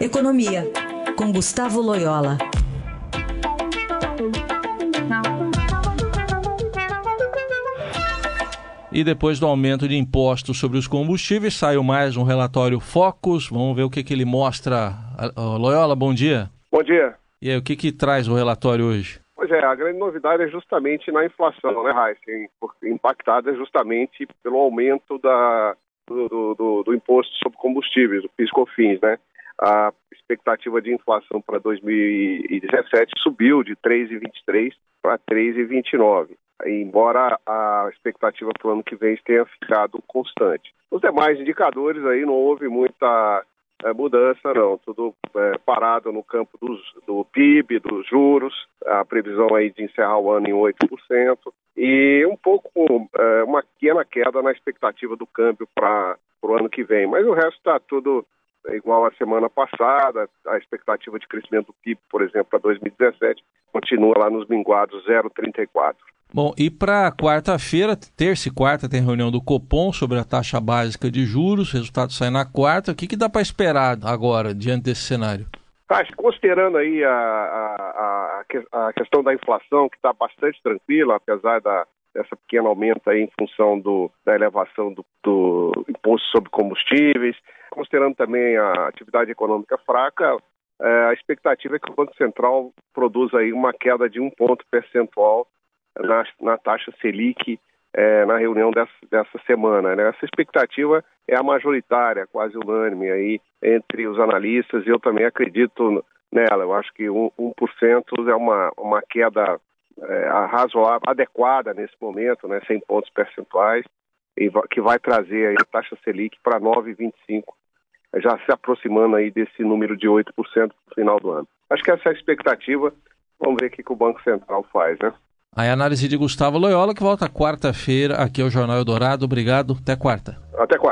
Economia, com Gustavo Loyola. E depois do aumento de impostos sobre os combustíveis, saiu mais um relatório Focus. Vamos ver o que, que ele mostra. Loyola, bom dia. Bom dia. E aí, o que, que traz o relatório hoje? Pois é, a grande novidade é justamente na inflação, né, Raíssa? Impactada justamente pelo aumento da, do, do, do, imposto sobre combustíveis, o PIS-COFINS, né? A expectativa de inflação para 2017 subiu de 3,23 para 3,29 embora a expectativa para o ano que vem tenha ficado constante. Os demais indicadores aí não houve muita é, mudança, não. Tudo é, parado no campo dos, do PIB, dos juros, a previsão aí de encerrar o ano em 8%, e um pouco, é, uma pequena queda na expectativa do câmbio para o ano que vem. Mas o resto está tudo igual à semana passada, a expectativa de crescimento do PIB, por exemplo, para 2017, continua lá nos minguados 0,34. Bom, e para quarta-feira, terça e quarta, tem reunião do Copom sobre a taxa básica de juros, resultado sai na quarta. O que, que dá para esperar agora, diante desse cenário? Tá, considerando aí a, a, a, a questão da inflação, que está bastante tranquila, apesar da, dessa pequena aumento aí em função do, da elevação do, do imposto sobre combustíveis, considerando também a atividade econômica fraca, é, a expectativa é que o Banco Central produza aí uma queda de um ponto percentual na, na taxa Selic é, na reunião dessa, dessa semana. Né? Essa expectativa é a majoritária, quase unânime aí entre os analistas e eu também acredito nela. Eu acho que 1%, 1 é uma, uma queda é, razoável, adequada nesse momento, né, 100 pontos percentuais, que vai trazer aí a taxa Selic para 9,25, já se aproximando aí desse número de 8% no final do ano. Acho que essa é a expectativa. Vamos ver o que, o Banco Central faz, né? A análise de Gustavo Loyola, que volta quarta-feira aqui ao Jornal Eldorado. Obrigado. Até quarta. Até quarta.